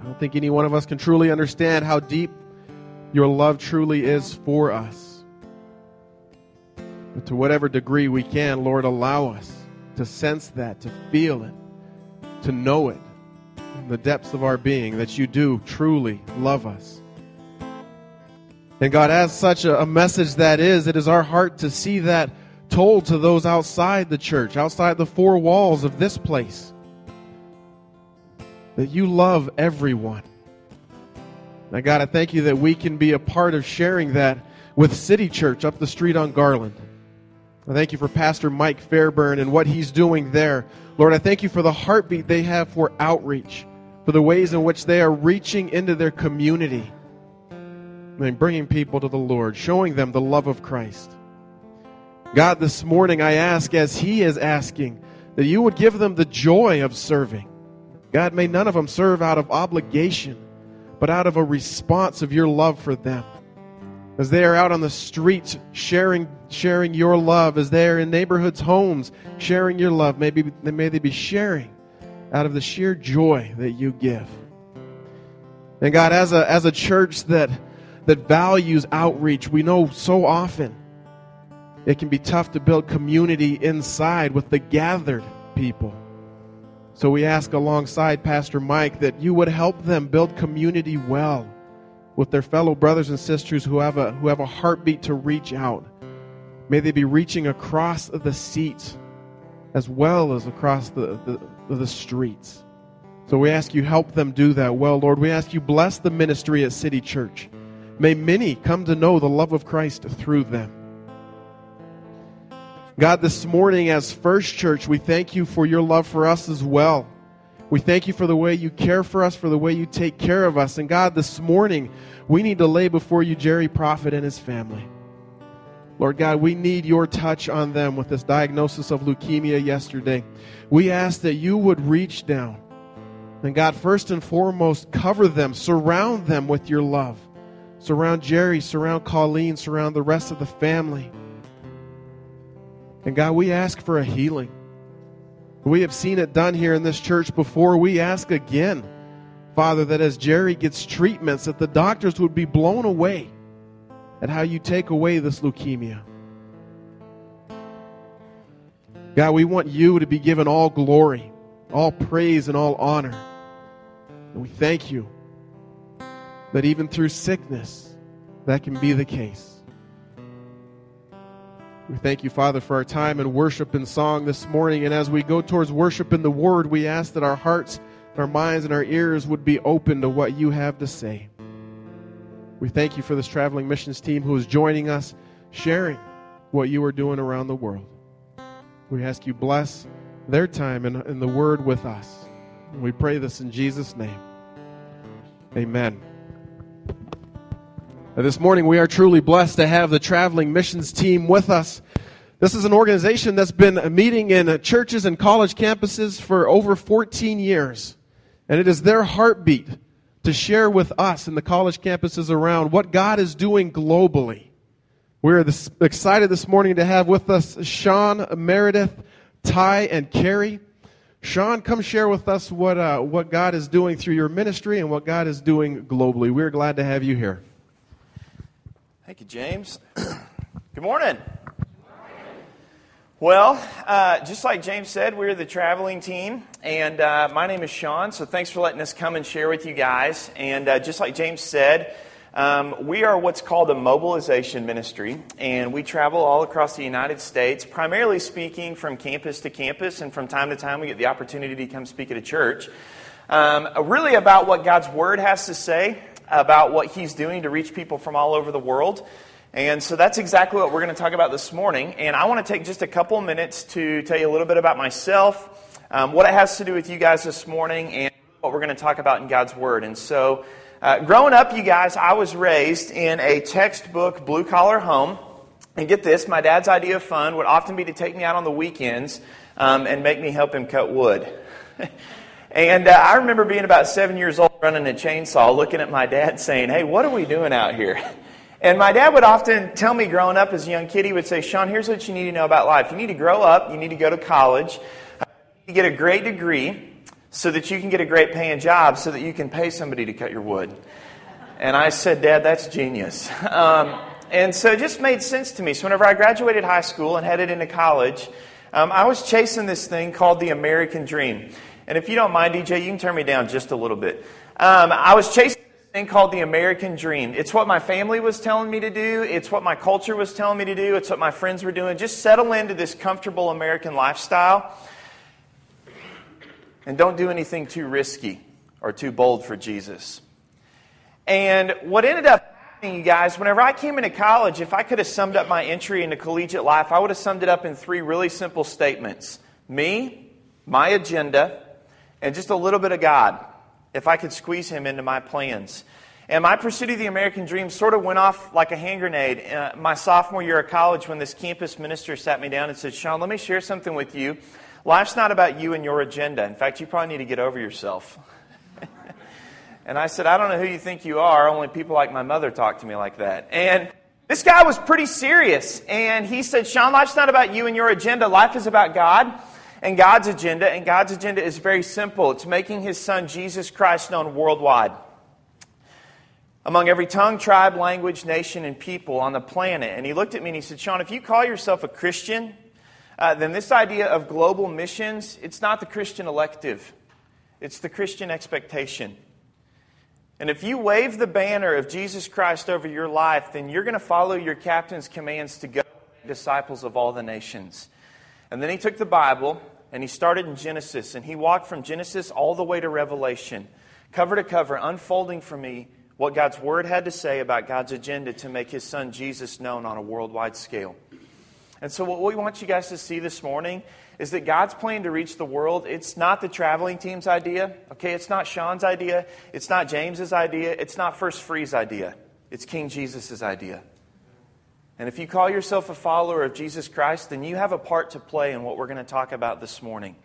I don't think any one of us can truly understand how deep your love truly is for us. But to whatever degree we can, Lord, allow us to sense that, to feel it, to know it in the depths of our being that you do truly love us. And God, as such a, a message that is, it is our heart to see that told to those outside the church, outside the four walls of this place that you love everyone. Now, God, I thank you that we can be a part of sharing that with City Church up the street on Garland. I thank you for Pastor Mike Fairburn and what he's doing there. Lord, I thank you for the heartbeat they have for outreach, for the ways in which they are reaching into their community and bringing people to the Lord, showing them the love of Christ. God, this morning I ask, as He is asking, that you would give them the joy of serving God, may none of them serve out of obligation, but out of a response of your love for them. As they are out on the streets sharing, sharing your love, as they are in neighborhoods, homes, sharing your love, maybe may they be sharing out of the sheer joy that you give. And God, as a, as a church that, that values outreach, we know so often it can be tough to build community inside with the gathered people. So we ask alongside Pastor Mike that you would help them build community well with their fellow brothers and sisters who have a, who have a heartbeat to reach out. May they be reaching across the seats as well as across the, the, the streets. So we ask you help them do that well, Lord. We ask you bless the ministry at City Church. May many come to know the love of Christ through them. God, this morning as First Church, we thank you for your love for us as well. We thank you for the way you care for us, for the way you take care of us. And God, this morning, we need to lay before you Jerry Prophet and his family. Lord God, we need your touch on them with this diagnosis of leukemia yesterday. We ask that you would reach down. And God, first and foremost, cover them, surround them with your love. Surround Jerry, surround Colleen, surround the rest of the family. And God, we ask for a healing. We have seen it done here in this church before. We ask again, Father, that as Jerry gets treatments, that the doctors would be blown away at how you take away this leukemia. God, we want you to be given all glory, all praise, and all honor. And we thank you that even through sickness, that can be the case. We thank you, Father, for our time in worship and song this morning. And as we go towards worship in the Word, we ask that our hearts, our minds, and our ears would be open to what you have to say. We thank you for this traveling missions team who is joining us, sharing what you are doing around the world. We ask you bless their time in, in the Word with us. We pray this in Jesus' name. Amen. This morning, we are truly blessed to have the traveling missions team with us. This is an organization that's been meeting in churches and college campuses for over 14 years. And it is their heartbeat to share with us in the college campuses around what God is doing globally. We're this, excited this morning to have with us Sean, Meredith, Ty, and Carrie. Sean, come share with us what, uh, what God is doing through your ministry and what God is doing globally. We're glad to have you here. Thank you, James. Good morning. Well, uh, just like James said, we're the traveling team, and uh, my name is Sean. So thanks for letting us come and share with you guys. And uh, just like James said, um, we are what's called a mobilization ministry, and we travel all across the United States, primarily speaking from campus to campus, and from time to time we get the opportunity to come speak at a church. Um, really about what God's Word has to say about what he's doing to reach people from all over the world. And so that's exactly what we're going to talk about this morning. And I want to take just a couple minutes to tell you a little bit about myself, um, what it has to do with you guys this morning, and what we're going to talk about in God's Word. And so, uh, growing up, you guys, I was raised in a textbook blue collar home. And get this, my dad's idea of fun would often be to take me out on the weekends um, and make me help him cut wood. And uh, I remember being about seven years old running a chainsaw, looking at my dad saying, Hey, what are we doing out here? And my dad would often tell me growing up as a young kid, he would say, Sean, here's what you need to know about life. You need to grow up, you need to go to college, you need to get a great degree, so that you can get a great paying job so that you can pay somebody to cut your wood. And I said, Dad, that's genius. Um, and so it just made sense to me. So whenever I graduated high school and headed into college, um, I was chasing this thing called the American Dream. And if you don't mind, DJ, you can turn me down just a little bit. Um, I was chasing this thing called the American Dream. It's what my family was telling me to do. It's what my culture was telling me to do. It's what my friends were doing. Just settle into this comfortable American lifestyle. And don't do anything too risky or too bold for Jesus. And what ended up happening, you guys, whenever I came into college, if I could have summed up my entry into collegiate life, I would have summed it up in three really simple statements me, my agenda, and just a little bit of God, if I could squeeze Him into my plans. And my pursuit of the American dream sort of went off like a hand grenade. Uh, my sophomore year of college, when this campus minister sat me down and said, Sean, let me share something with you. Life's not about you and your agenda. In fact, you probably need to get over yourself. And I said, I don't know who you think you are. Only people like my mother talk to me like that. And this guy was pretty serious. And he said, Sean, life's not about you and your agenda. Life is about God and God's agenda. And God's agenda is very simple it's making his son, Jesus Christ, known worldwide. Among every tongue, tribe, language, nation, and people on the planet. And he looked at me and he said, Sean, if you call yourself a Christian, uh, then this idea of global missions, it's not the Christian elective, it's the Christian expectation. And if you wave the banner of Jesus Christ over your life, then you're going to follow your captain's commands to go disciples of all the nations. And then he took the Bible and he started in Genesis and he walked from Genesis all the way to Revelation, cover to cover, unfolding for me what God's word had to say about God's agenda to make his son Jesus known on a worldwide scale. And so, what we want you guys to see this morning is that God's plan to reach the world, it's not the traveling team's idea. Okay, it's not Sean's idea. It's not James's idea. It's not First Free's idea. It's King Jesus' idea. And if you call yourself a follower of Jesus Christ, then you have a part to play in what we're going to talk about this morning.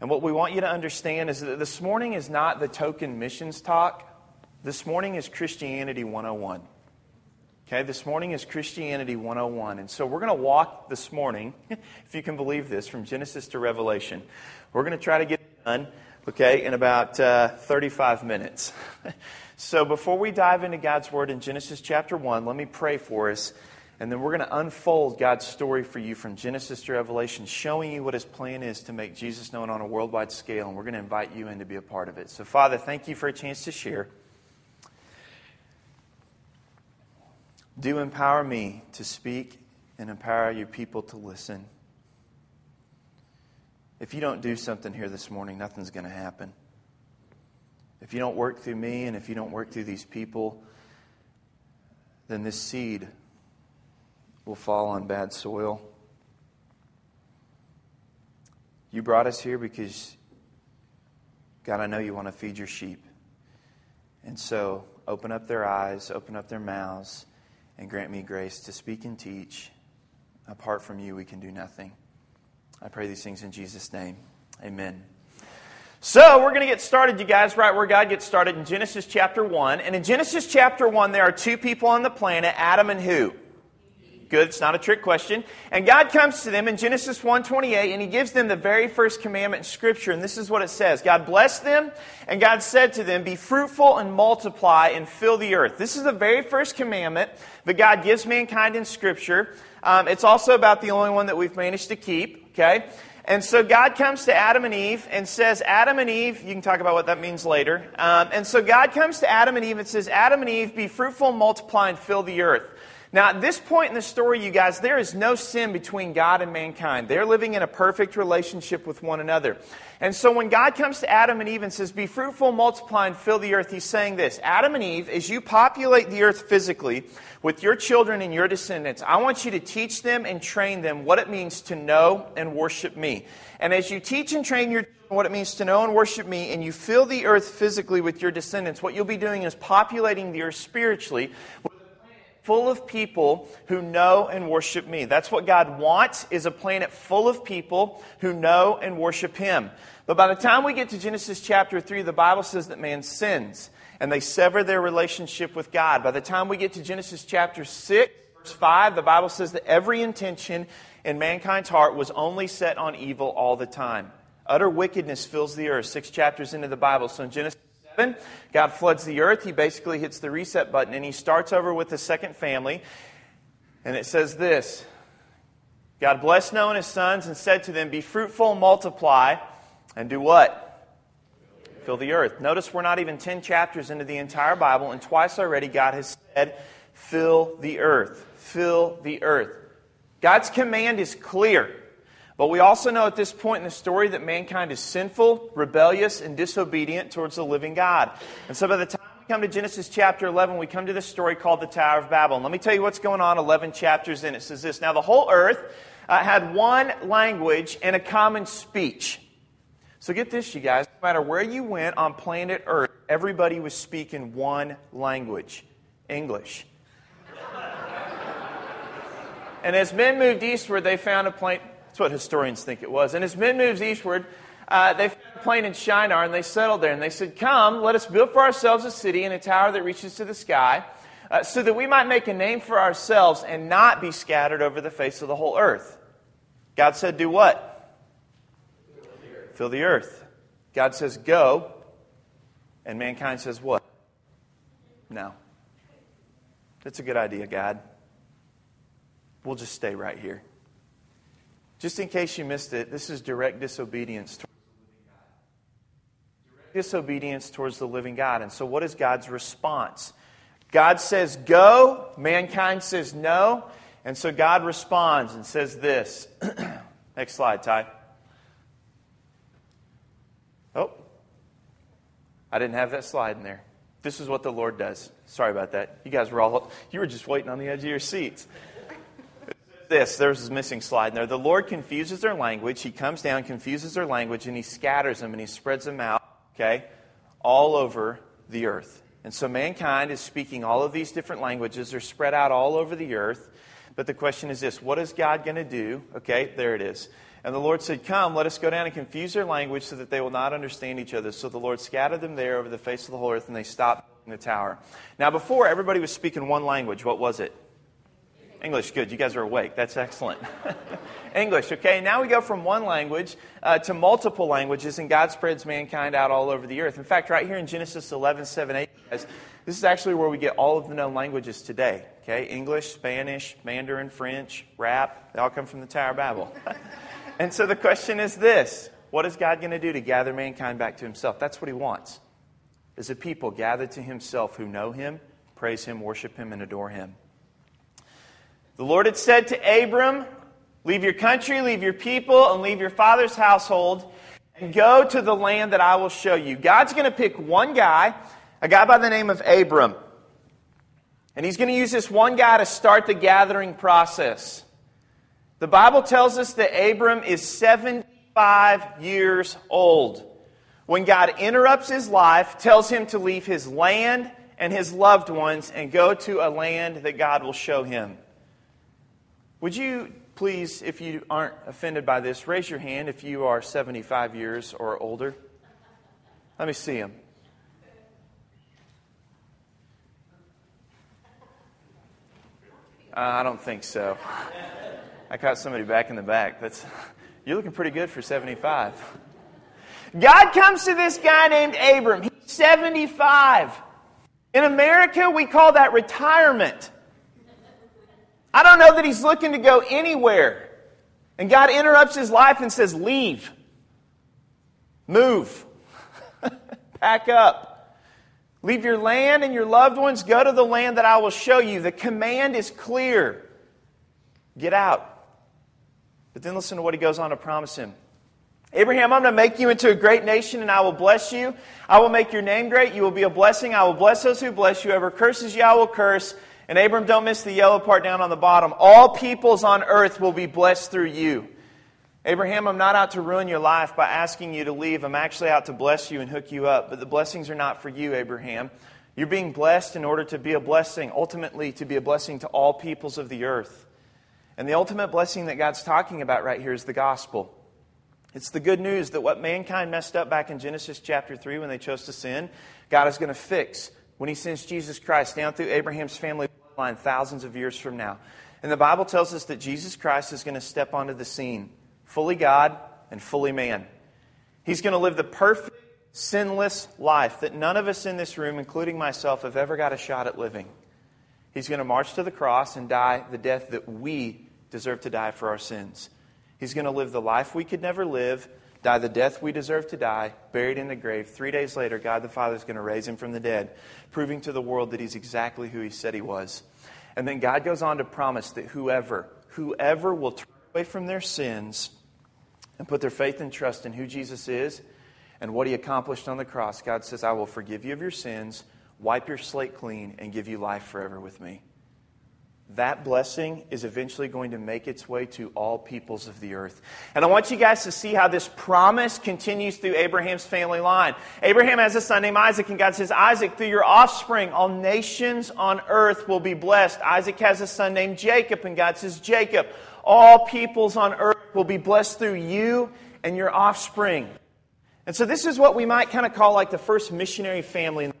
And what we want you to understand is that this morning is not the token missions talk. This morning is Christianity 101. Okay, this morning is Christianity 101. And so we're going to walk this morning, if you can believe this, from Genesis to Revelation. We're going to try to get it done, okay, in about uh, 35 minutes. so before we dive into God's Word in Genesis chapter 1, let me pray for us. And then we're going to unfold God's story for you from Genesis to Revelation, showing you what his plan is to make Jesus known on a worldwide scale. And we're going to invite you in to be a part of it. So, Father, thank you for a chance to share. Do empower me to speak and empower your people to listen. If you don't do something here this morning, nothing's going to happen. If you don't work through me and if you don't work through these people, then this seed will fall on bad soil. You brought us here because, God, I know you want to feed your sheep. And so, open up their eyes, open up their mouths and grant me grace to speak and teach. Apart from you, we can do nothing. I pray these things in Jesus' name. Amen. So, we're going to get started, you guys, right where God gets started in Genesis chapter 1. And in Genesis chapter 1, there are two people on the planet, Adam and who? Good, it's not a trick question. And God comes to them in Genesis 1:28 and he gives them the very first commandment in scripture and this is what it says. God blessed them and God said to them, "Be fruitful and multiply and fill the earth." This is the very first commandment that God gives mankind in scripture. Um, it's also about the only one that we've managed to keep, okay? And so God comes to Adam and Eve and says, Adam and Eve, you can talk about what that means later. Um, and so God comes to Adam and Eve and says, Adam and Eve, be fruitful, multiply, and fill the earth. Now, at this point in the story, you guys, there is no sin between God and mankind. They're living in a perfect relationship with one another. And so when God comes to Adam and Eve and says, Be fruitful, multiply, and fill the earth, he's saying this Adam and Eve, as you populate the earth physically with your children and your descendants, I want you to teach them and train them what it means to know and worship me. And as you teach and train your children what it means to know and worship me, and you fill the earth physically with your descendants, what you'll be doing is populating the earth spiritually full of people who know and worship me. That's what God wants is a planet full of people who know and worship him. But by the time we get to Genesis chapter 3, the Bible says that man sins and they sever their relationship with God. By the time we get to Genesis chapter 6, verse 5, the Bible says that every intention in mankind's heart was only set on evil all the time. Utter wickedness fills the earth, six chapters into the Bible. So in Genesis 7, God floods the earth. He basically hits the reset button and he starts over with the second family. And it says this God blessed Noah and his sons and said to them, Be fruitful, multiply, and do what? Fill the earth. Notice we're not even 10 chapters into the entire Bible, and twice already God has said, Fill the earth. Fill the earth. God's command is clear. But we also know at this point in the story that mankind is sinful, rebellious, and disobedient towards the living God. And so by the time we come to Genesis chapter 11, we come to this story called the Tower of Babel. And let me tell you what's going on 11 chapters in. It says this Now the whole earth uh, had one language and a common speech. So get this, you guys. No matter where you went on planet Earth, everybody was speaking one language English. and as men moved eastward, they found a plain. That's what historians think it was. And as men moved eastward, uh, they found a plain in Shinar and they settled there. And they said, Come, let us build for ourselves a city and a tower that reaches to the sky, uh, so that we might make a name for ourselves and not be scattered over the face of the whole earth. God said, Do what? fill the earth. God says, go. And mankind says, what? No. That's a good idea, God. We'll just stay right here. Just in case you missed it, this is direct disobedience towards the living God. Direct disobedience towards the living God. And so, what is God's response? God says go, mankind says no, and so God responds and says this. Next slide, Ty. Oh, I didn't have that slide in there. This is what the Lord does. Sorry about that. You guys were all, you were just waiting on the edge of your seats. This, there's this missing slide in there. The Lord confuses their language. He comes down, confuses their language, and he scatters them and he spreads them out, okay, all over the earth. And so mankind is speaking all of these different languages. They're spread out all over the earth. But the question is this what is God going to do? Okay, there it is. And the Lord said, Come, let us go down and confuse their language so that they will not understand each other. So the Lord scattered them there over the face of the whole earth, and they stopped building the tower. Now, before, everybody was speaking one language. What was it? English. Good. You guys are awake. That's excellent. English. Okay, now we go from one language uh, to multiple languages, and God spreads mankind out all over the earth. In fact, right here in Genesis 11, 7, 8, guys, this is actually where we get all of the known languages today. Okay, English, Spanish, Mandarin, French, rap, they all come from the Tower of Babel. And so the question is this What is God going to do to gather mankind back to himself? That's what he wants. Is a people gathered to himself who know him, praise him, worship him, and adore him. The Lord had said to Abram, Leave your country, leave your people, and leave your father's household, and go to the land that I will show you. God's going to pick one guy, a guy by the name of Abram. And he's going to use this one guy to start the gathering process. The Bible tells us that Abram is 75 years old when God interrupts his life, tells him to leave his land and his loved ones and go to a land that God will show him. Would you please, if you aren't offended by this, raise your hand if you are 75 years or older? Let me see them. Uh, I don't think so. I caught somebody back in the back. That's you're looking pretty good for 75. God comes to this guy named Abram. He's 75. In America, we call that retirement. I don't know that he's looking to go anywhere. And God interrupts his life and says, Leave. Move. Pack up. Leave your land and your loved ones. Go to the land that I will show you. The command is clear. Get out. But then listen to what he goes on to promise him. Abraham, I'm going to make you into a great nation and I will bless you. I will make your name great. You will be a blessing. I will bless those who bless you. Whoever curses you, I will curse. And Abram, don't miss the yellow part down on the bottom. All peoples on earth will be blessed through you. Abraham, I'm not out to ruin your life by asking you to leave. I'm actually out to bless you and hook you up. But the blessings are not for you, Abraham. You're being blessed in order to be a blessing, ultimately, to be a blessing to all peoples of the earth. And the ultimate blessing that God's talking about right here is the gospel. It's the good news that what mankind messed up back in Genesis chapter 3 when they chose to sin, God is going to fix when He sends Jesus Christ down through Abraham's family line thousands of years from now. And the Bible tells us that Jesus Christ is going to step onto the scene, fully God and fully man. He's going to live the perfect, sinless life that none of us in this room, including myself, have ever got a shot at living. He's going to march to the cross and die the death that we deserve to die for our sins. He's going to live the life we could never live, die the death we deserve to die, buried in the grave. Three days later, God the Father is going to raise him from the dead, proving to the world that he's exactly who he said he was. And then God goes on to promise that whoever, whoever will turn away from their sins and put their faith and trust in who Jesus is and what he accomplished on the cross, God says, I will forgive you of your sins, wipe your slate clean, and give you life forever with me that blessing is eventually going to make its way to all peoples of the earth. And I want you guys to see how this promise continues through Abraham's family line. Abraham has a son named Isaac, and God says, Isaac, through your offspring, all nations on earth will be blessed. Isaac has a son named Jacob, and God says, Jacob, all peoples on earth will be blessed through you and your offspring. And so this is what we might kind of call like the first missionary family in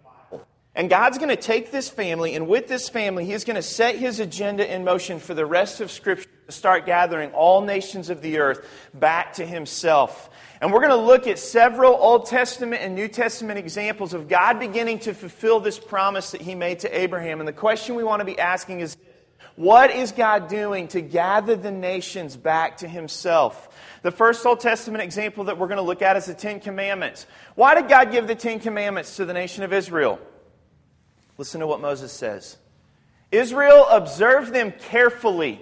and God's going to take this family, and with this family, He's going to set His agenda in motion for the rest of Scripture to start gathering all nations of the earth back to Himself. And we're going to look at several Old Testament and New Testament examples of God beginning to fulfill this promise that He made to Abraham. And the question we want to be asking is what is God doing to gather the nations back to Himself? The first Old Testament example that we're going to look at is the Ten Commandments. Why did God give the Ten Commandments to the nation of Israel? Listen to what Moses says Israel, observe them carefully,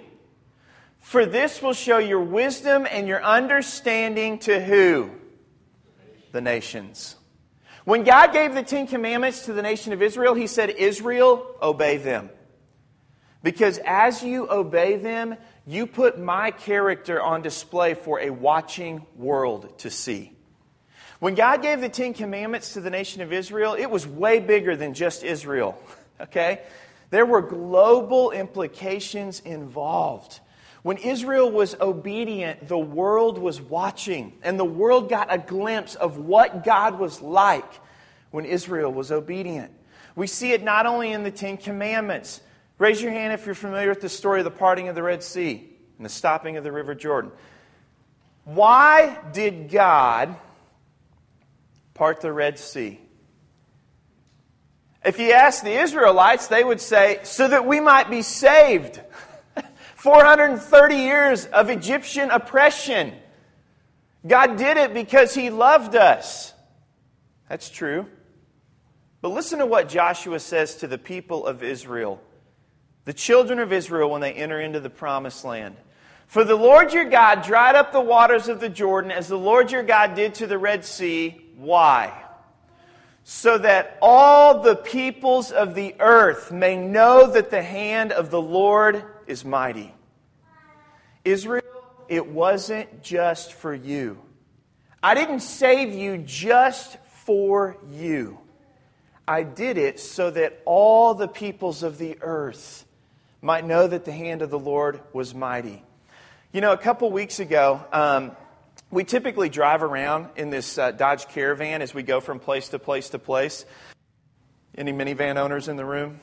for this will show your wisdom and your understanding to who? The nations. When God gave the Ten Commandments to the nation of Israel, He said, Israel, obey them. Because as you obey them, you put my character on display for a watching world to see. When God gave the Ten Commandments to the nation of Israel, it was way bigger than just Israel, okay? There were global implications involved. When Israel was obedient, the world was watching, and the world got a glimpse of what God was like when Israel was obedient. We see it not only in the Ten Commandments. Raise your hand if you're familiar with the story of the parting of the Red Sea and the stopping of the River Jordan. Why did God part the Red Sea. If you ask the Israelites, they would say, so that we might be saved. 430 years of Egyptian oppression. God did it because He loved us. That's true. But listen to what Joshua says to the people of Israel, the children of Israel, when they enter into the promised land. For the Lord your God dried up the waters of the Jordan as the Lord your God did to the Red Sea why? So that all the peoples of the earth may know that the hand of the Lord is mighty. Israel, it wasn't just for you. I didn't save you just for you. I did it so that all the peoples of the earth might know that the hand of the Lord was mighty. You know, a couple weeks ago, um, we typically drive around in this uh, Dodge Caravan as we go from place to place to place. Any minivan owners in the room?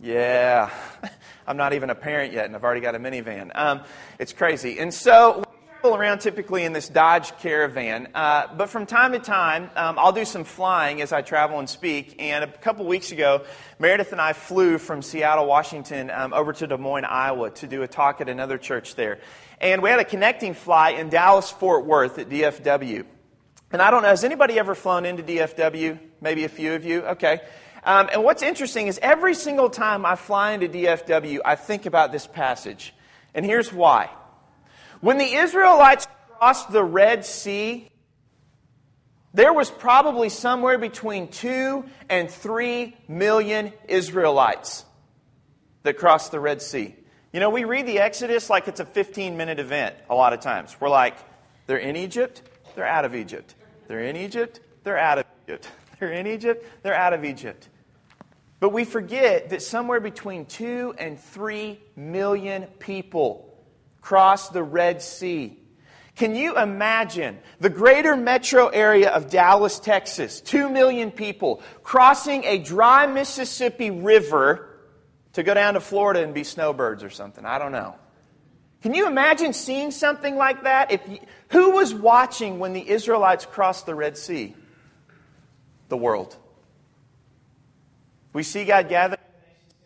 Yeah. I'm not even a parent yet, and I've already got a minivan. Um, it's crazy. And so travel around typically in this Dodge Caravan. Uh, but from time to time, um, I'll do some flying as I travel and speak. And a couple weeks ago, Meredith and I flew from Seattle, Washington, um, over to Des Moines, Iowa to do a talk at another church there. And we had a connecting flight in Dallas Fort Worth at DFW. And I don't know, has anybody ever flown into DFW? Maybe a few of you? Okay. Um, and what's interesting is every single time I fly into DFW, I think about this passage. And here's why. When the Israelites crossed the Red Sea, there was probably somewhere between two and three million Israelites that crossed the Red Sea. You know, we read the Exodus like it's a 15 minute event a lot of times. We're like, they're in Egypt, they're out of Egypt. They're in Egypt, they're out of Egypt. They're in Egypt, they're out of Egypt. But we forget that somewhere between two and three million people crossed the Red Sea. Can you imagine the greater metro area of Dallas, Texas, two million people crossing a dry Mississippi River to go down to Florida and be snowbirds or something. I don't know. Can you imagine seeing something like that? If you, who was watching when the Israelites crossed the Red Sea? The world. We see God gather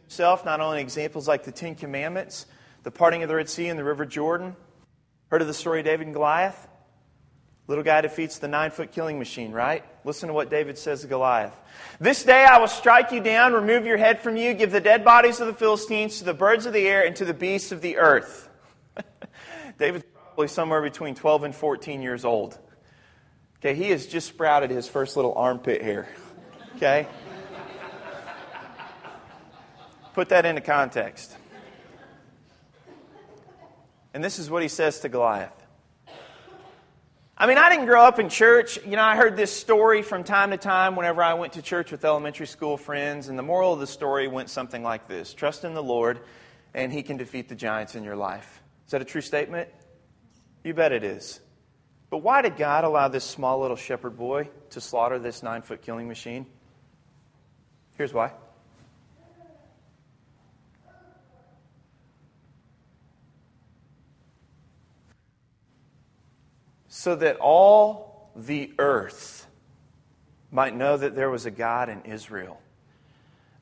himself, not only examples like the Ten Commandments, the parting of the Red Sea and the River Jordan. Heard of the story of David and Goliath? Little guy defeats the nine foot killing machine, right? Listen to what David says to Goliath. This day I will strike you down, remove your head from you, give the dead bodies of the Philistines to the birds of the air and to the beasts of the earth. David's probably somewhere between 12 and 14 years old. Okay, he has just sprouted his first little armpit hair. Okay? Put that into context. And this is what he says to Goliath. I mean, I didn't grow up in church. You know, I heard this story from time to time whenever I went to church with elementary school friends, and the moral of the story went something like this Trust in the Lord, and He can defeat the giants in your life. Is that a true statement? You bet it is. But why did God allow this small little shepherd boy to slaughter this nine foot killing machine? Here's why. So that all the earth might know that there was a God in Israel.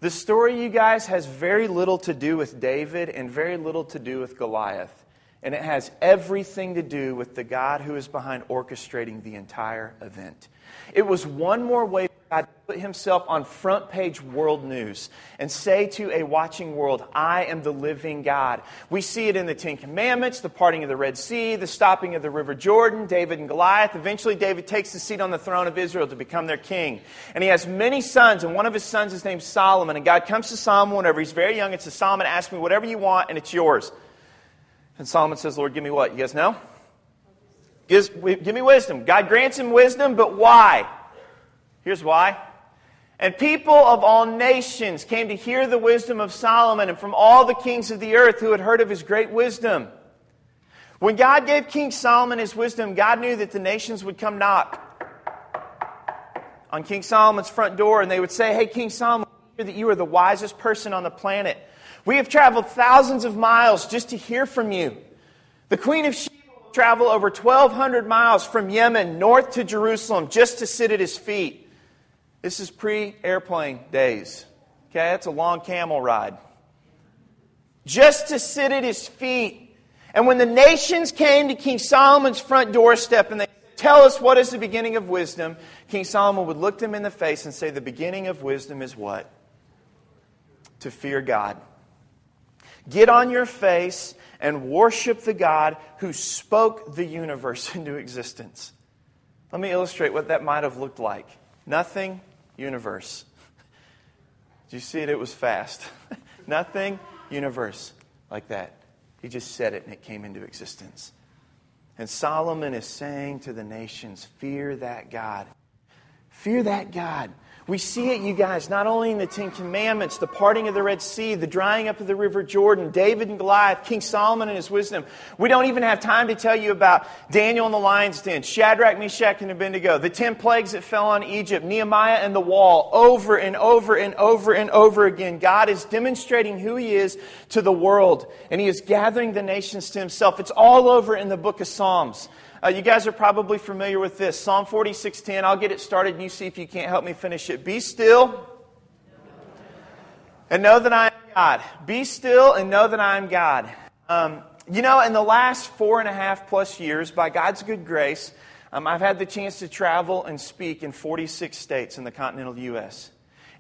The story, you guys, has very little to do with David and very little to do with Goliath. And it has everything to do with the God who is behind orchestrating the entire event. It was one more way God put himself on front page world news and say to a watching world, I am the living God. We see it in the Ten Commandments, the parting of the Red Sea, the stopping of the River Jordan, David and Goliath. Eventually, David takes the seat on the throne of Israel to become their king. And he has many sons, and one of his sons is named Solomon. And God comes to Solomon whenever he's very young and says, Solomon, ask me whatever you want, and it's yours. And Solomon says, Lord, give me what? You guys know? Give, give me wisdom. God grants him wisdom, but why? Here's why. And people of all nations came to hear the wisdom of Solomon and from all the kings of the earth who had heard of his great wisdom. When God gave King Solomon his wisdom, God knew that the nations would come knock on King Solomon's front door and they would say, Hey, King Solomon, we hear that you are the wisest person on the planet. We have traveled thousands of miles just to hear from you. The Queen of Sheba will travel over 1,200 miles from Yemen north to Jerusalem just to sit at his feet. This is pre airplane days. Okay, that's a long camel ride. Just to sit at his feet. And when the nations came to King Solomon's front doorstep and they tell us what is the beginning of wisdom, King Solomon would look them in the face and say, The beginning of wisdom is what? To fear God. Get on your face and worship the God who spoke the universe into existence. Let me illustrate what that might have looked like. Nothing universe. Did you see it? It was fast. Nothing, universe, like that. He just said it and it came into existence. And Solomon is saying to the nations, Fear that God. Fear that God. We see it, you guys, not only in the Ten Commandments, the parting of the Red Sea, the drying up of the River Jordan, David and Goliath, King Solomon and his wisdom. We don't even have time to tell you about Daniel and the lion's den, Shadrach, Meshach, and Abednego, the ten plagues that fell on Egypt, Nehemiah and the wall, over and over and over and over again. God is demonstrating who He is to the world, and He is gathering the nations to Himself. It's all over in the book of Psalms. Uh, you guys are probably familiar with this. Psalm 46:10. I'll get it started and you see if you can't help me finish it. Be still and know that I am God. Be still and know that I am God. Um, you know, in the last four and a half plus years, by God's good grace, um, I've had the chance to travel and speak in 46 states in the continental U.S.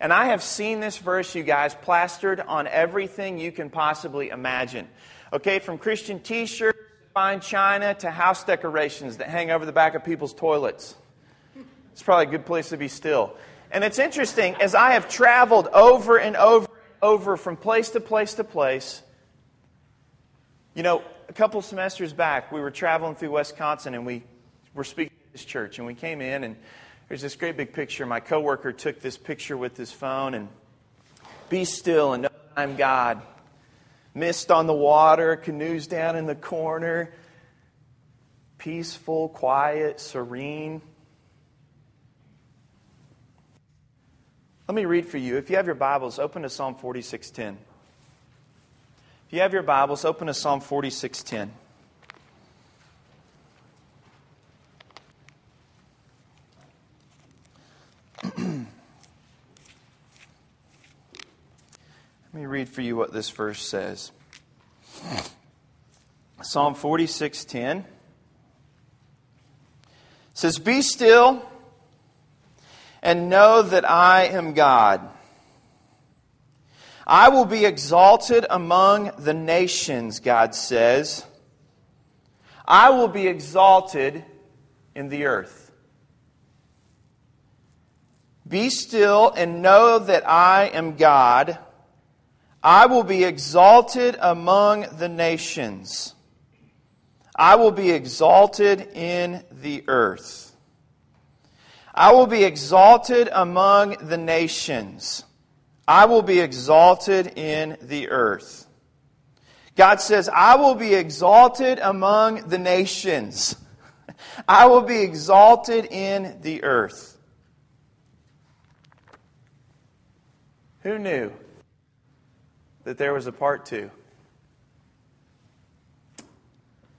And I have seen this verse, you guys, plastered on everything you can possibly imagine. Okay, from Christian t shirts fine china to house decorations that hang over the back of people's toilets. It's probably a good place to be still. And it's interesting, as I have traveled over and over and over from place to place to place, you know, a couple semesters back, we were traveling through Wisconsin and we were speaking at this church. And we came in and there's this great big picture. My coworker took this picture with his phone and be still and know I'm God mist on the water, canoes down in the corner, peaceful, quiet, serene. Let me read for you. If you have your Bibles, open to Psalm 46:10. If you have your Bibles, open to Psalm 46:10. Let me read for you what this verse says. Psalm 46:10 says, "Be still and know that I am God. I will be exalted among the nations," God says. "I will be exalted in the earth." Be still and know that I am God. I will be exalted among the nations. I will be exalted in the earth. I will be exalted among the nations. I will be exalted in the earth. God says, I will be exalted among the nations. I will be exalted in the earth. Who knew? That there was a part two?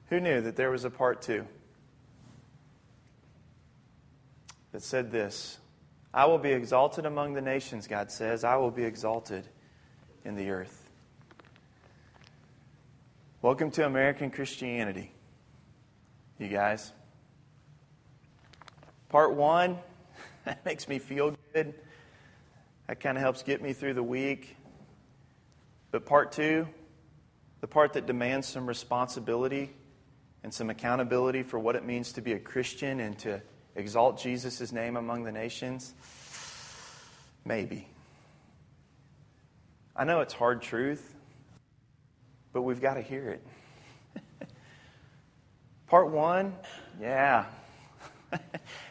Who knew that there was a part two? That said this I will be exalted among the nations, God says. I will be exalted in the earth. Welcome to American Christianity, you guys. Part one, that makes me feel good. That kind of helps get me through the week. But part two, the part that demands some responsibility and some accountability for what it means to be a Christian and to exalt Jesus' name among the nations, maybe. I know it's hard truth, but we've got to hear it. Part one, yeah.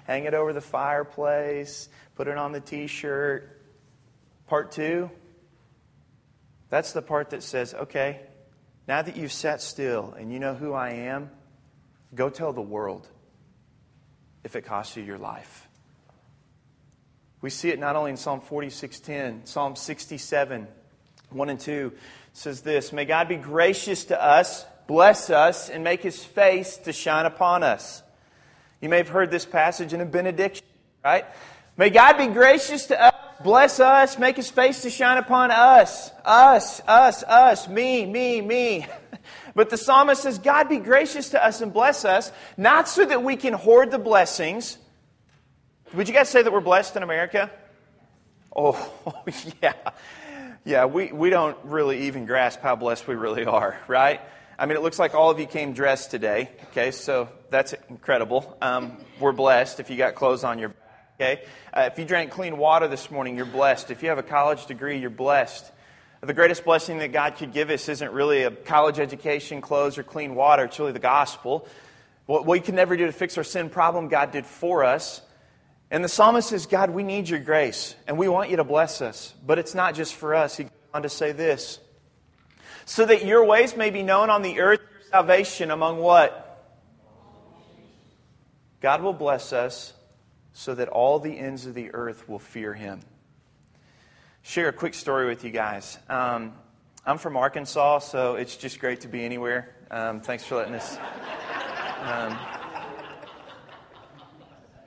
Hang it over the fireplace, put it on the t shirt. Part two, that's the part that says, okay, now that you've sat still and you know who I am, go tell the world if it costs you your life. We see it not only in Psalm 46:10, Psalm 67, 1 and 2 says this May God be gracious to us, bless us, and make his face to shine upon us. You may have heard this passage in a benediction, right? May God be gracious to us bless us, make his face to shine upon us. Us, us, us, me, me, me. But the psalmist says, God be gracious to us and bless us, not so that we can hoard the blessings. Would you guys say that we're blessed in America? Oh, yeah. Yeah, we, we don't really even grasp how blessed we really are, right? I mean, it looks like all of you came dressed today, okay, so that's incredible. Um, we're blessed if you got clothes on your Okay? Uh, if you drank clean water this morning, you're blessed. If you have a college degree, you're blessed. The greatest blessing that God could give us isn't really a college education, clothes, or clean water. It's really the gospel. What we can never do to fix our sin problem, God did for us. And the psalmist says, God, we need your grace, and we want you to bless us. But it's not just for us. He goes on to say this so that your ways may be known on the earth, your salvation among what? God will bless us so that all the ends of the earth will fear him. Share a quick story with you guys. Um, I'm from Arkansas, so it's just great to be anywhere. Um, thanks for letting us. Um,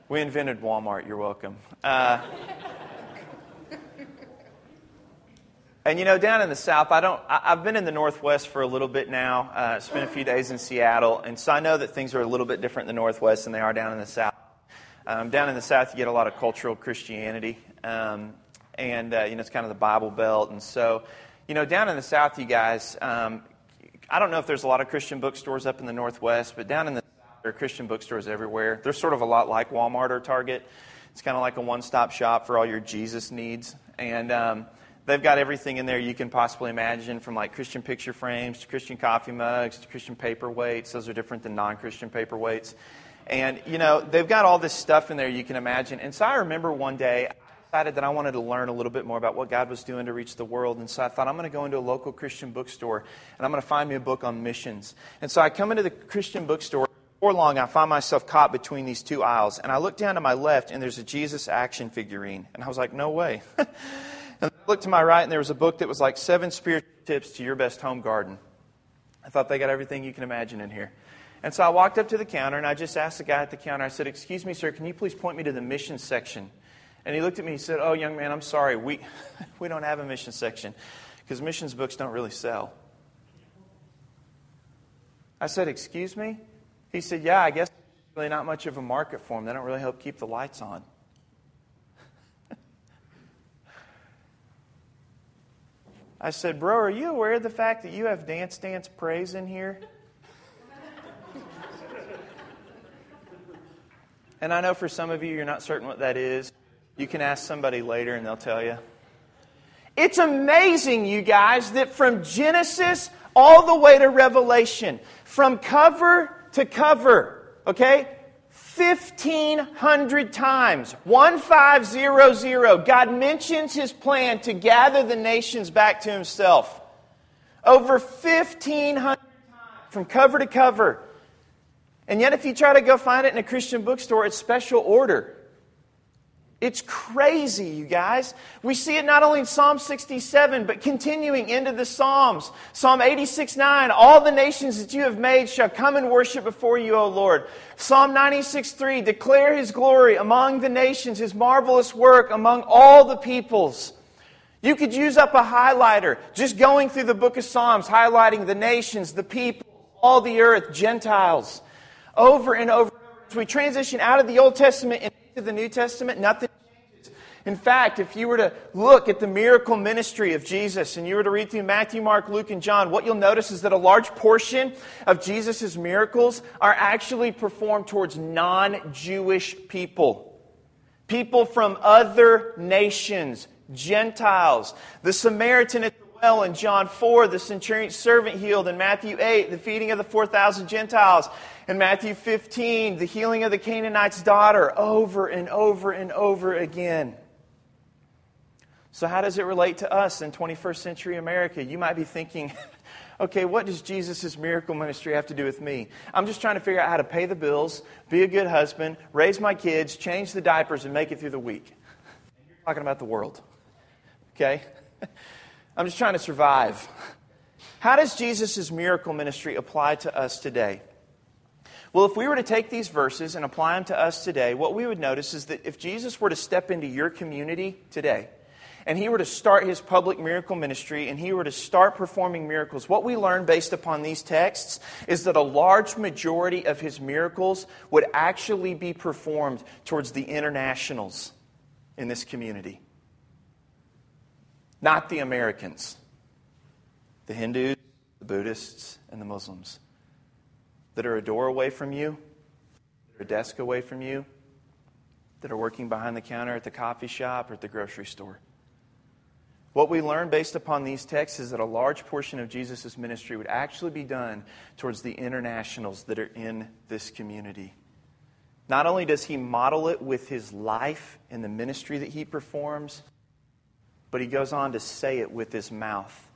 we invented Walmart. You're welcome. Uh, and you know, down in the South, I don't. I, have been in the Northwest for a little bit now. Uh, spent a few days in Seattle, and so I know that things are a little bit different in the Northwest than they are down in the South. Um, down in the South, you get a lot of cultural Christianity, um, and uh, you know it's kind of the Bible Belt. And so, you know, down in the South, you guys, um, I don't know if there's a lot of Christian bookstores up in the Northwest, but down in the South, there are Christian bookstores everywhere. They're sort of a lot like Walmart or Target. It's kind of like a one-stop shop for all your Jesus needs, and um, they've got everything in there you can possibly imagine, from like Christian picture frames to Christian coffee mugs to Christian paperweights. Those are different than non-Christian paperweights. And, you know, they've got all this stuff in there you can imagine. And so I remember one day, I decided that I wanted to learn a little bit more about what God was doing to reach the world. And so I thought, I'm going to go into a local Christian bookstore and I'm going to find me a book on missions. And so I come into the Christian bookstore. Before long, I find myself caught between these two aisles. And I look down to my left and there's a Jesus action figurine. And I was like, no way. and I looked to my right and there was a book that was like seven spiritual tips to your best home garden. I thought they got everything you can imagine in here. And so I walked up to the counter and I just asked the guy at the counter, I said, Excuse me, sir, can you please point me to the mission section? And he looked at me and he said, Oh, young man, I'm sorry. We, we don't have a mission section. because missions books don't really sell. I said, Excuse me? He said, Yeah, I guess really not much of a market for them. They don't really help keep the lights on. I said, Bro, are you aware of the fact that you have Dance Dance Praise in here? And I know for some of you, you're not certain what that is. You can ask somebody later and they'll tell you. It's amazing, you guys, that from Genesis all the way to Revelation, from cover to cover, okay? 1,500 times, 1500, God mentions his plan to gather the nations back to himself. Over 1,500 times, from cover to cover. And yet, if you try to go find it in a Christian bookstore, it's special order. It's crazy, you guys. We see it not only in Psalm 67, but continuing into the Psalms. Psalm 86 9, all the nations that you have made shall come and worship before you, O Lord. Psalm 96 3, declare his glory among the nations, his marvelous work among all the peoples. You could use up a highlighter just going through the book of Psalms, highlighting the nations, the people, all the earth, Gentiles, over and over. As we transition out of the Old Testament into the New Testament, nothing changes. in fact, if you were to look at the miracle ministry of Jesus and you were to read through Matthew, Mark, Luke, and John, what you'll notice is that a large portion of Jesus' miracles are actually performed towards non Jewish people. People from other nations, Gentiles. The Samaritan at the well in John 4, the centurion's servant healed in Matthew 8, the feeding of the 4,000 Gentiles. In Matthew 15, the healing of the Canaanite's daughter over and over and over again. So, how does it relate to us in 21st century America? You might be thinking, okay, what does Jesus' miracle ministry have to do with me? I'm just trying to figure out how to pay the bills, be a good husband, raise my kids, change the diapers, and make it through the week. And you're talking about the world, okay? I'm just trying to survive. How does Jesus' miracle ministry apply to us today? Well, if we were to take these verses and apply them to us today, what we would notice is that if Jesus were to step into your community today, and he were to start his public miracle ministry and he were to start performing miracles, what we learn based upon these texts is that a large majority of his miracles would actually be performed towards the internationals in this community, not the Americans, the Hindus, the Buddhists, and the Muslims that are a door away from you, that are a desk away from you, that are working behind the counter at the coffee shop or at the grocery store. What we learn based upon these texts is that a large portion of Jesus' ministry would actually be done towards the internationals that are in this community. Not only does he model it with his life and the ministry that he performs, but he goes on to say it with his mouth.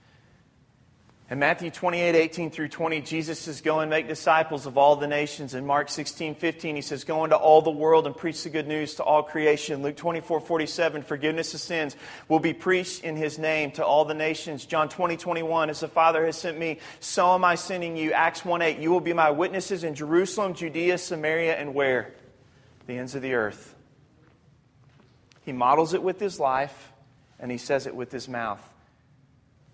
In Matthew 28, 18 through 20, Jesus says, Go and make disciples of all the nations. In Mark 16, 15, he says, Go into all the world and preach the good news to all creation. Luke 24, 47, forgiveness of sins will be preached in his name to all the nations. John 20, 21, as the Father has sent me, so am I sending you. Acts 1, 8, you will be my witnesses in Jerusalem, Judea, Samaria, and where? The ends of the earth. He models it with his life, and he says it with his mouth.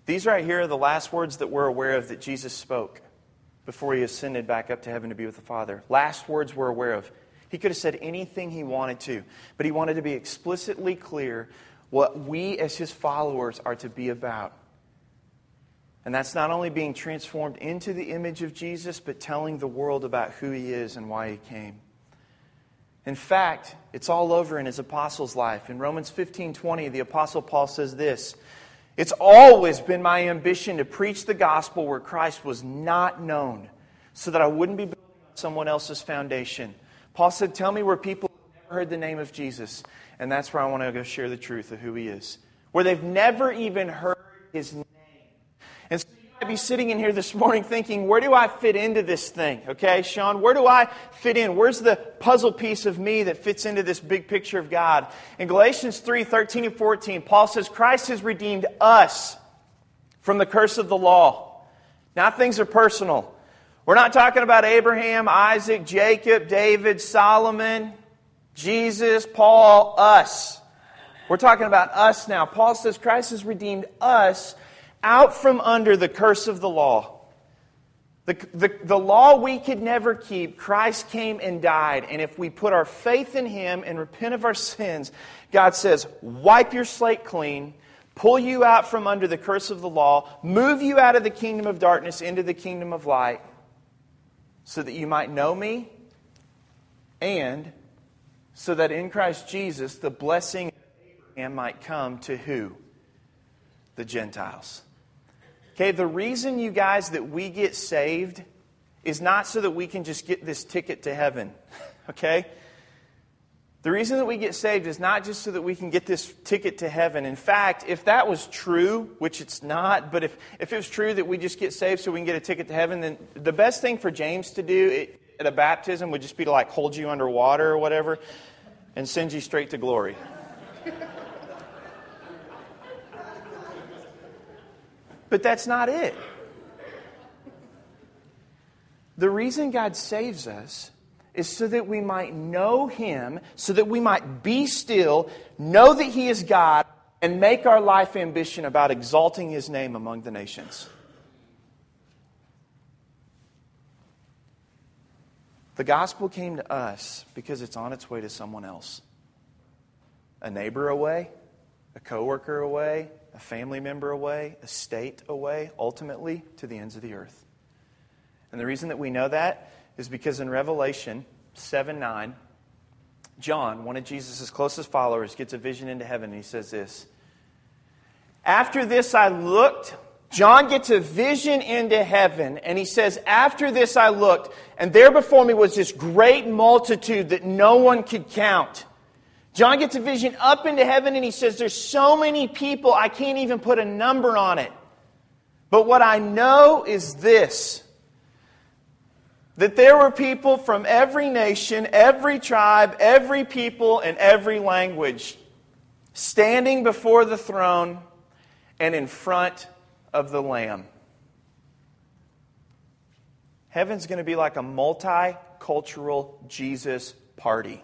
These right here are the last words that we're aware of that Jesus spoke before he ascended back up to heaven to be with the Father. Last words we're aware of. He could have said anything he wanted to, but he wanted to be explicitly clear what we as his followers are to be about. And that's not only being transformed into the image of Jesus, but telling the world about who he is and why he came. In fact, it's all over in his apostles' life. In Romans 15 20, the apostle Paul says this it's always been my ambition to preach the gospel where Christ was not known so that I wouldn't be building on someone else's foundation. Paul said, Tell me where people have never heard the name of Jesus. And that's where I want to go share the truth of who he is. Where they've never even heard his name. And so might be sitting in here this morning thinking, where do I fit into this thing? Okay, Sean, where do I fit in? Where's the puzzle piece of me that fits into this big picture of God? In Galatians 3 13 and 14, Paul says, Christ has redeemed us from the curse of the law. Now things are personal. We're not talking about Abraham, Isaac, Jacob, David, Solomon, Jesus, Paul, us. We're talking about us now. Paul says Christ has redeemed us out from under the curse of the law. The, the, the law we could never keep, Christ came and died. And if we put our faith in Him and repent of our sins, God says, wipe your slate clean, pull you out from under the curse of the law, move you out of the kingdom of darkness into the kingdom of light, so that you might know me, and so that in Christ Jesus the blessing of Abraham might come to who? The Gentiles. Okay, the reason, you guys, that we get saved is not so that we can just get this ticket to heaven. Okay? The reason that we get saved is not just so that we can get this ticket to heaven. In fact, if that was true, which it's not, but if, if it was true that we just get saved so we can get a ticket to heaven, then the best thing for James to do at a baptism would just be to like hold you underwater or whatever and send you straight to glory. But that's not it. The reason God saves us is so that we might know Him, so that we might be still, know that He is God, and make our life ambition about exalting His name among the nations. The gospel came to us because it's on its way to someone else. A neighbor away, a coworker away, a family member away, a state away, ultimately to the ends of the earth. And the reason that we know that is because in Revelation 7 9, John, one of Jesus' closest followers, gets a vision into heaven and he says this After this I looked, John gets a vision into heaven and he says, After this I looked, and there before me was this great multitude that no one could count John gets a vision up into heaven and he says, There's so many people, I can't even put a number on it. But what I know is this that there were people from every nation, every tribe, every people, and every language standing before the throne and in front of the Lamb. Heaven's going to be like a multicultural Jesus party.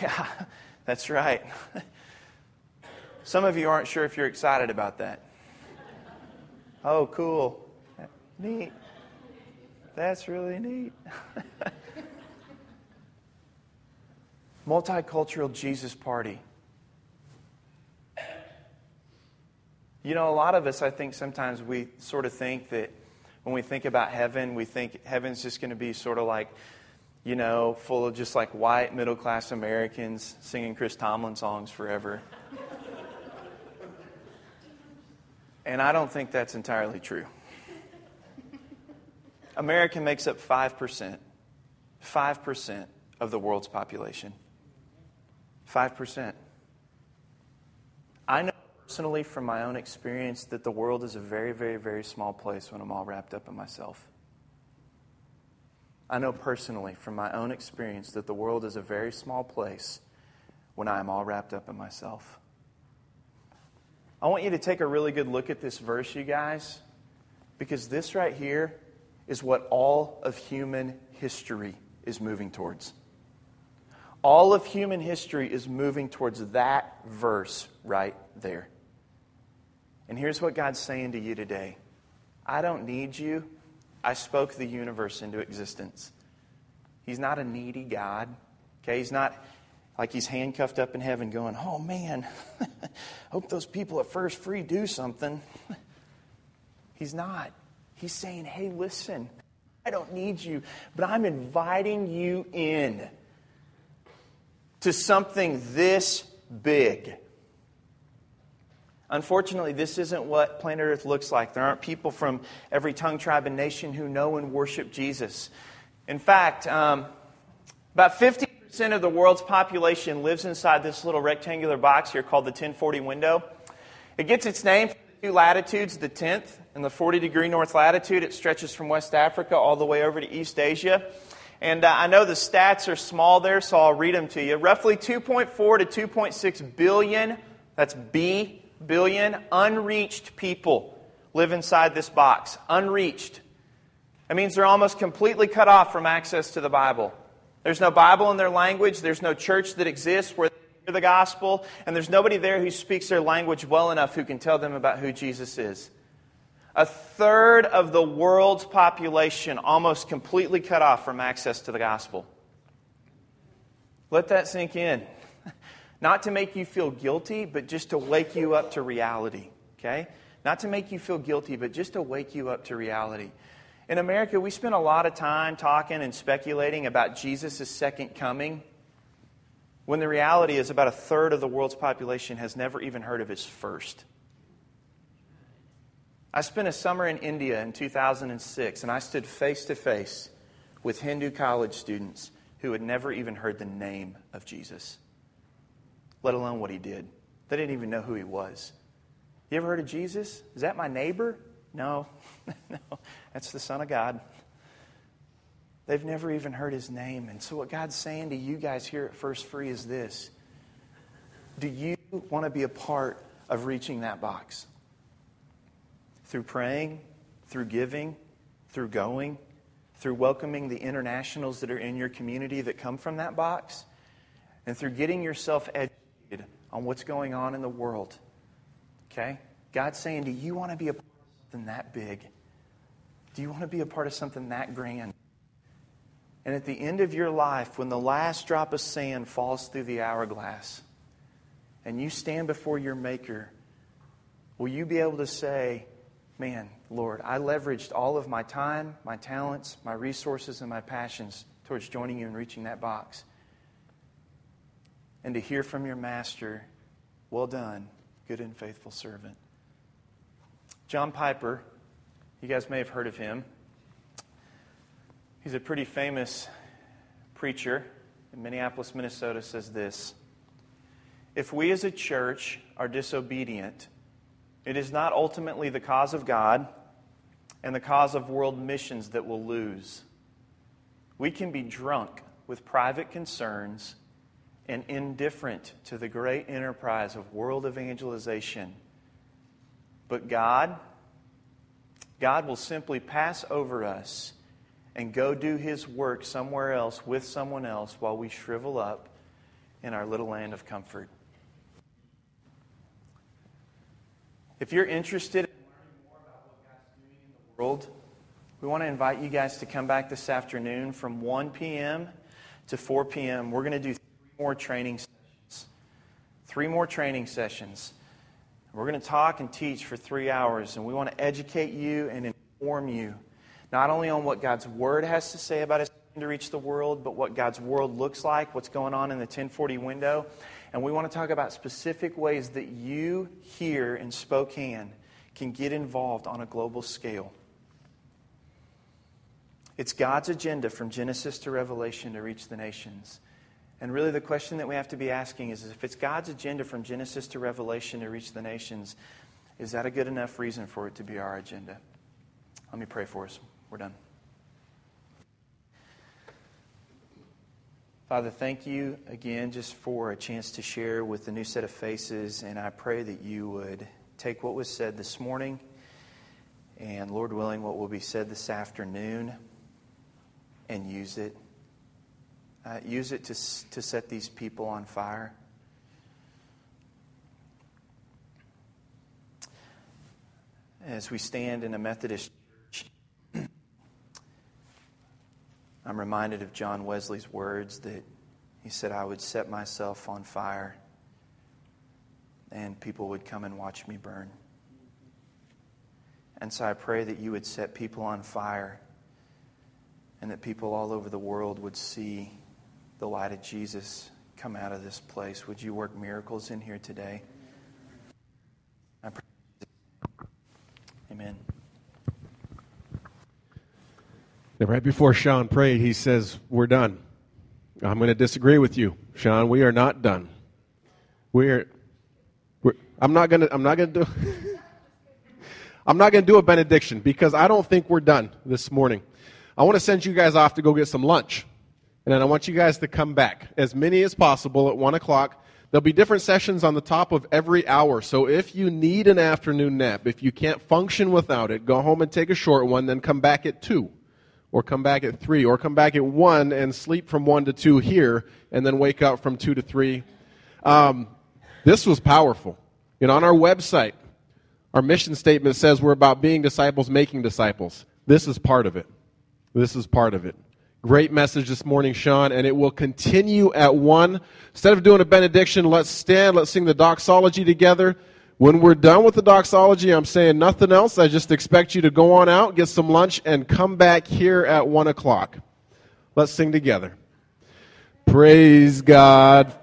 Yeah, that's right. Some of you aren't sure if you're excited about that. Oh, cool. Neat. That's really neat. Multicultural Jesus party. You know, a lot of us, I think sometimes we sort of think that when we think about heaven, we think heaven's just going to be sort of like you know, full of just like white middle class Americans singing Chris Tomlin songs forever. and I don't think that's entirely true. America makes up 5%, 5% of the world's population. 5%. I know personally from my own experience that the world is a very, very, very small place when I'm all wrapped up in myself. I know personally from my own experience that the world is a very small place when I am all wrapped up in myself. I want you to take a really good look at this verse, you guys, because this right here is what all of human history is moving towards. All of human history is moving towards that verse right there. And here's what God's saying to you today I don't need you I spoke the universe into existence. He's not a needy God. Okay, he's not like he's handcuffed up in heaven going, oh man, hope those people at first free do something. he's not. He's saying, hey, listen, I don't need you, but I'm inviting you in to something this big. Unfortunately, this isn't what planet Earth looks like. There aren't people from every tongue, tribe, and nation who know and worship Jesus. In fact, um, about 50% of the world's population lives inside this little rectangular box here called the 1040 window. It gets its name from the two latitudes, the 10th and the 40 degree north latitude. It stretches from West Africa all the way over to East Asia. And uh, I know the stats are small there, so I'll read them to you. Roughly 2.4 to 2.6 billion, that's B billion unreached people live inside this box. Unreached. That means they're almost completely cut off from access to the Bible. There's no Bible in their language. There's no church that exists where they hear the gospel, and there's nobody there who speaks their language well enough who can tell them about who Jesus is. A third of the world's population almost completely cut off from access to the gospel. Let that sink in. Not to make you feel guilty, but just to wake you up to reality, okay? Not to make you feel guilty, but just to wake you up to reality. In America, we spend a lot of time talking and speculating about Jesus' second coming, when the reality is about a third of the world's population has never even heard of his first. I spent a summer in India in 2006, and I stood face to face with Hindu college students who had never even heard the name of Jesus, let alone what he did. They didn't even know who he was. You ever heard of Jesus? Is that my neighbor? No, no, that's the Son of God. They've never even heard his name. And so, what God's saying to you guys here at First Free is this Do you want to be a part of reaching that box? through praying, through giving, through going, through welcoming the internationals that are in your community that come from that box, and through getting yourself educated on what's going on in the world. Okay? God's saying, Do you want to be a part of something that big? Do you want to be a part of something that grand? And at the end of your life, when the last drop of sand falls through the hourglass, and you stand before your Maker, will you be able to say, man, Lord, I leveraged all of my time, my talents, my resources, and my passions towards joining you and reaching that box. And to hear from your master, well done, good and faithful servant. John Piper, you guys may have heard of him. He's a pretty famous preacher in Minneapolis, Minnesota, says this If we as a church are disobedient, it is not ultimately the cause of God and the cause of world missions that will lose. We can be drunk with private concerns and indifferent to the great enterprise of world evangelization. But God, God will simply pass over us and go do His work somewhere else with someone else while we shrivel up in our little land of comfort. If you're interested in learning more about what God's doing in the world, we want to invite you guys to come back this afternoon from 1 p.m. to 4 p.m. We're going to do more training sessions. Three more training sessions. We're going to talk and teach for three hours, and we want to educate you and inform you not only on what God's Word has to say about us to reach the world, but what God's world looks like, what's going on in the 1040 window, and we want to talk about specific ways that you here in Spokane can get involved on a global scale. It's God's agenda from Genesis to Revelation to reach the nations. And really, the question that we have to be asking is if it's God's agenda from Genesis to Revelation to reach the nations, is that a good enough reason for it to be our agenda? Let me pray for us. We're done. Father, thank you again just for a chance to share with the new set of faces, and I pray that you would take what was said this morning and, Lord willing, what will be said this afternoon and use it. Uh, use it to, to set these people on fire. As we stand in a Methodist church, I'm reminded of John Wesley's words that he said, I would set myself on fire and people would come and watch me burn. And so I pray that you would set people on fire and that people all over the world would see the light of Jesus come out of this place. Would you work miracles in here today? I pray. Amen. Right before Sean prayed, he says, We're done. I'm going to disagree with you, Sean. We are not done. We're I'm not going to, I'm not going to do, I'm not going to do a benediction because I don't think we're done this morning. I want to send you guys off to go get some lunch. And then I want you guys to come back, as many as possible, at 1 o'clock. There'll be different sessions on the top of every hour. So if you need an afternoon nap, if you can't function without it, go home and take a short one, then come back at 2 or come back at 3, or come back at 1 and sleep from 1 to 2 here, and then wake up from 2 to 3. Um, this was powerful. You know, on our website, our mission statement says we're about being disciples, making disciples. This is part of it. This is part of it. Great message this morning, Sean, and it will continue at one. Instead of doing a benediction, let's stand, let's sing the doxology together. When we're done with the doxology, I'm saying nothing else. I just expect you to go on out, get some lunch, and come back here at one o'clock. Let's sing together. Praise God.